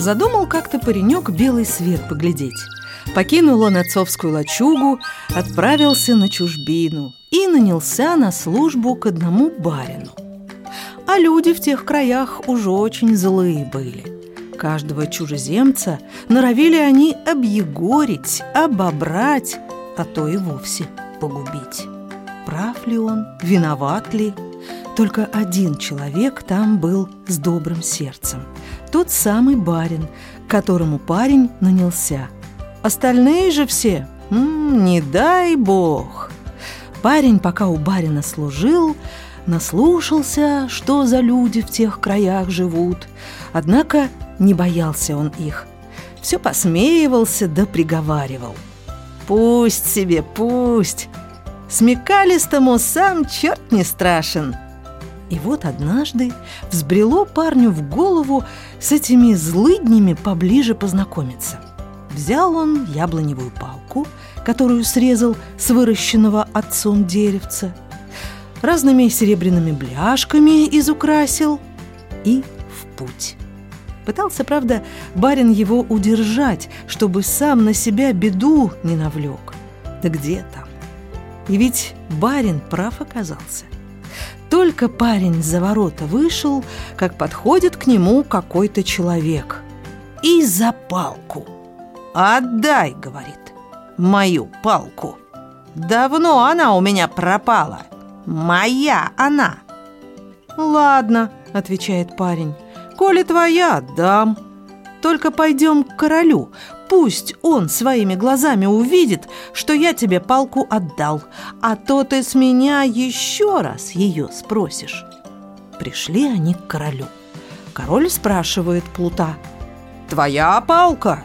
Задумал как-то паренек белый свет поглядеть Покинул он отцовскую лачугу, отправился на чужбину и нанялся на службу к одному барину а люди в тех краях уже очень злые были. Каждого чужеземца норовили они объегорить, обобрать, а то и вовсе погубить. Прав ли он, виноват ли? Только один человек там был с добрым сердцем. Тот самый барин, которому парень нанялся. Остальные же все, м -м, не дай бог. Парень, пока у барина служил, наслушался, что за люди в тех краях живут. Однако не боялся он их. Все посмеивался да приговаривал. «Пусть себе, пусть! Смекалистому сам черт не страшен!» И вот однажды взбрело парню в голову с этими злыднями поближе познакомиться. Взял он яблоневую палку, которую срезал с выращенного отцом деревца – разными серебряными бляшками изукрасил и в путь. Пытался, правда, барин его удержать, чтобы сам на себя беду не навлек. Да где там? И ведь барин прав оказался. Только парень за ворота вышел, как подходит к нему какой-то человек. И за палку. «Отдай», — говорит, — «мою палку. Давно она у меня пропала». Моя она!» «Ладно», — отвечает парень, — «коли твоя, отдам. Только пойдем к королю, пусть он своими глазами увидит, что я тебе палку отдал, а то ты с меня еще раз ее спросишь». Пришли они к королю. Король спрашивает Плута. «Твоя палка?»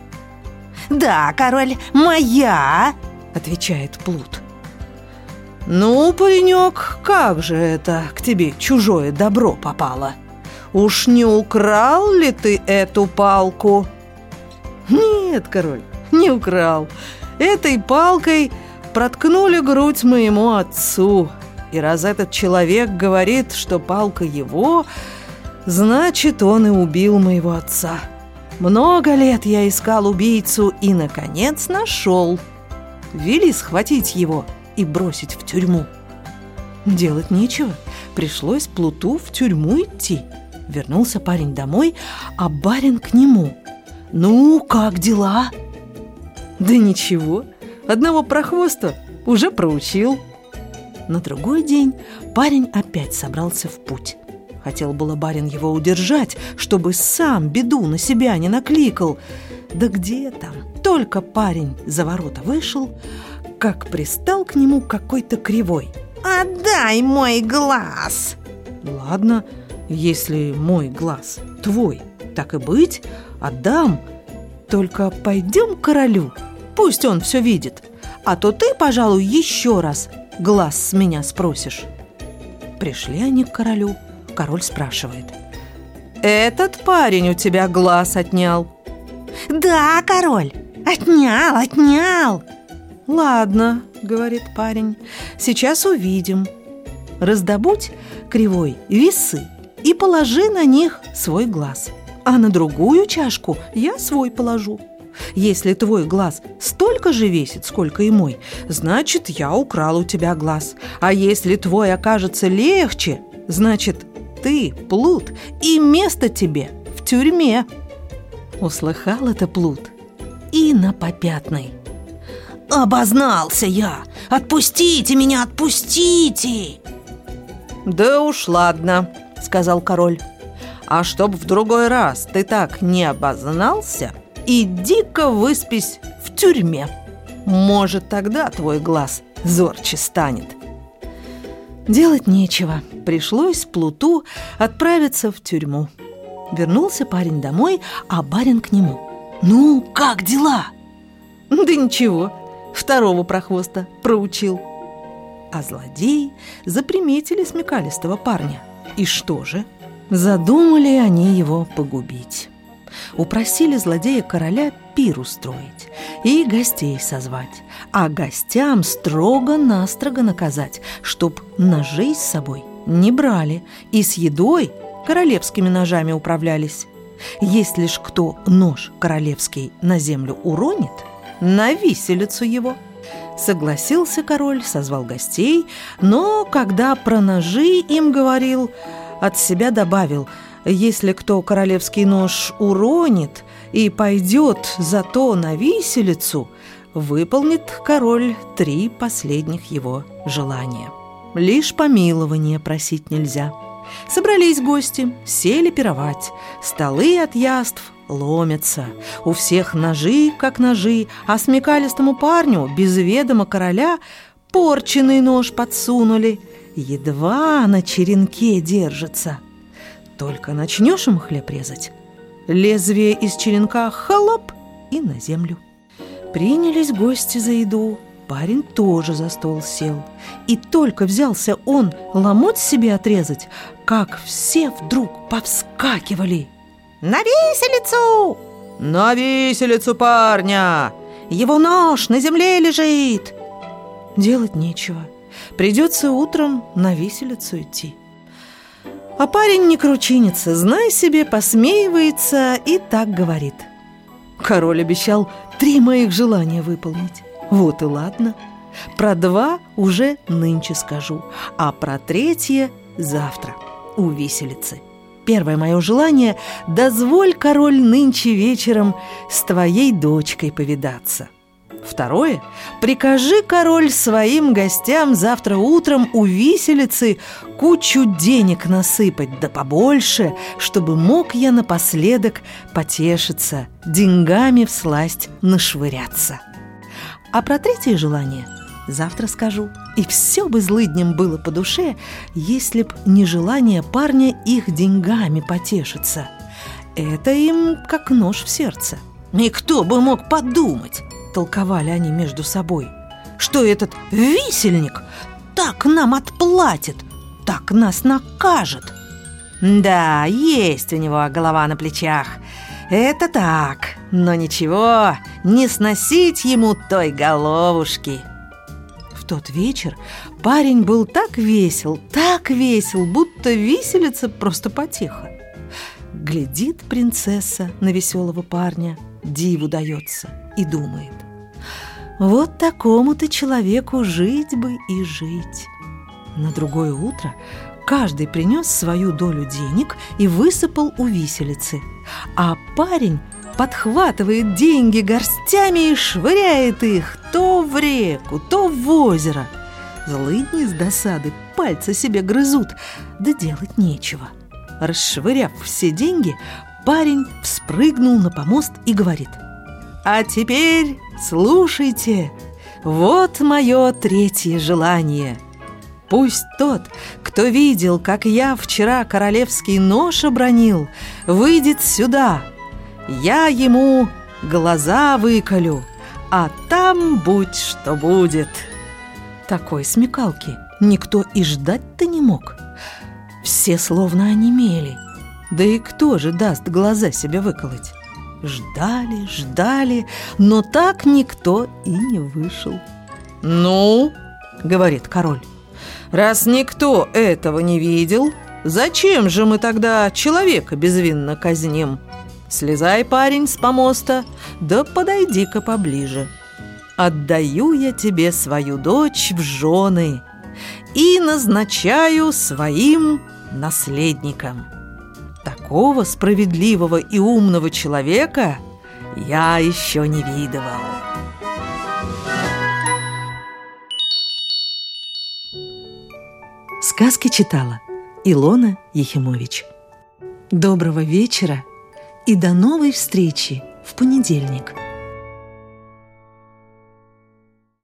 «Да, король, моя!» — отвечает Плут. «Ну, паренек, как же это к тебе чужое добро попало? Уж не украл ли ты эту палку?» «Нет, король, не украл. Этой палкой проткнули грудь моему отцу. И раз этот человек говорит, что палка его, значит, он и убил моего отца. Много лет я искал убийцу и, наконец, нашел. Вели схватить его» и бросить в тюрьму. Делать нечего, пришлось Плуту в тюрьму идти. Вернулся парень домой, а барин к нему. «Ну, как дела?» «Да ничего, одного прохвоста уже проучил». На другой день парень опять собрался в путь. Хотел было барин его удержать, чтобы сам беду на себя не накликал. Да где там? Только парень за ворота вышел, как пристал к нему какой-то кривой. «Отдай мой глаз!» «Ладно, если мой глаз твой, так и быть, отдам. Только пойдем к королю, пусть он все видит, а то ты, пожалуй, еще раз глаз с меня спросишь». Пришли они к королю. Король спрашивает. «Этот парень у тебя глаз отнял?» «Да, король, отнял, отнял!» «Ладно», — говорит парень, — «сейчас увидим. Раздобудь кривой весы и положи на них свой глаз, а на другую чашку я свой положу. Если твой глаз столько же весит, сколько и мой, значит, я украл у тебя глаз. А если твой окажется легче, значит, ты плут, и место тебе в тюрьме». Услыхал это плут и на попятной – «Обознался я! Отпустите меня, отпустите!» «Да уж ладно», — сказал король. «А чтоб в другой раз ты так не обознался, иди-ка выспись в тюрьме. Может, тогда твой глаз зорче станет». Делать нечего. Пришлось Плуту отправиться в тюрьму. Вернулся парень домой, а барин к нему. Ну, как дела? Да ничего, второго прохвоста проучил. А злодеи заприметили смекалистого парня. И что же? Задумали они его погубить. Упросили злодея короля пир устроить и гостей созвать, а гостям строго-настрого наказать, чтоб ножей с собой не брали и с едой королевскими ножами управлялись. Если ж кто нож королевский на землю уронит, на виселицу его. Согласился король, созвал гостей, но когда про ножи им говорил, от себя добавил, если кто королевский нож уронит и пойдет зато на виселицу, выполнит король три последних его желания. Лишь помилование просить нельзя – Собрались гости, сели пировать. Столы от яств ломятся. У всех ножи, как ножи, а смекалистому парню, без ведома короля, порченый нож подсунули. Едва на черенке держится. Только начнешь им хлеб резать, лезвие из черенка холоп и на землю. Принялись гости за еду. Парень тоже за стол сел. И только взялся он ломоть себе отрезать, как все вдруг повскакивали. «На виселицу!» «На виселицу парня! Его нож на земле лежит!» Делать нечего. Придется утром на виселицу идти. А парень не кручинится, знай себе, посмеивается и так говорит. Король обещал три моих желания выполнить. Вот и ладно. Про два уже нынче скажу, а про третье завтра у виселицы. Первое мое желание – дозволь, король, нынче вечером с твоей дочкой повидаться. Второе – прикажи, король, своим гостям завтра утром у виселицы кучу денег насыпать, да побольше, чтобы мог я напоследок потешиться, деньгами в сласть нашвыряться. А про третье желание завтра скажу. И все бы злыдням было по душе, если б не желание парня их деньгами потешиться. Это им как нож в сердце. И кто бы мог подумать, толковали они между собой, что этот висельник так нам отплатит, так нас накажет. Да, есть у него голова на плечах – это так, но ничего, не сносить ему той головушки. В тот вечер парень был так весел, так весел, будто виселица просто потеха. Глядит принцесса на веселого парня, диву дается и думает. Вот такому-то человеку жить бы и жить. На другое утро Каждый принес свою долю денег и высыпал у виселицы. А парень подхватывает деньги горстями и швыряет их то в реку, то в озеро. Злыдни с досады пальцы себе грызут, да делать нечего. Расшвыряв все деньги, парень вспрыгнул на помост и говорит «А теперь слушайте, вот мое третье желание – Пусть тот, кто видел, как я вчера королевский нож обронил, выйдет сюда. Я ему глаза выколю, а там будь что будет. Такой смекалки никто и ждать-то не мог. Все словно онемели. Да и кто же даст глаза себе выколоть? Ждали, ждали, но так никто и не вышел. «Ну?» — говорит король. Раз никто этого не видел, зачем же мы тогда человека безвинно казним? Слезай, парень, с помоста, да подойди-ка поближе. Отдаю я тебе свою дочь в жены и назначаю своим наследником. Такого справедливого и умного человека я еще не видывал. Сказки читала Илона Ехимович. Доброго вечера и до новой встречи в понедельник.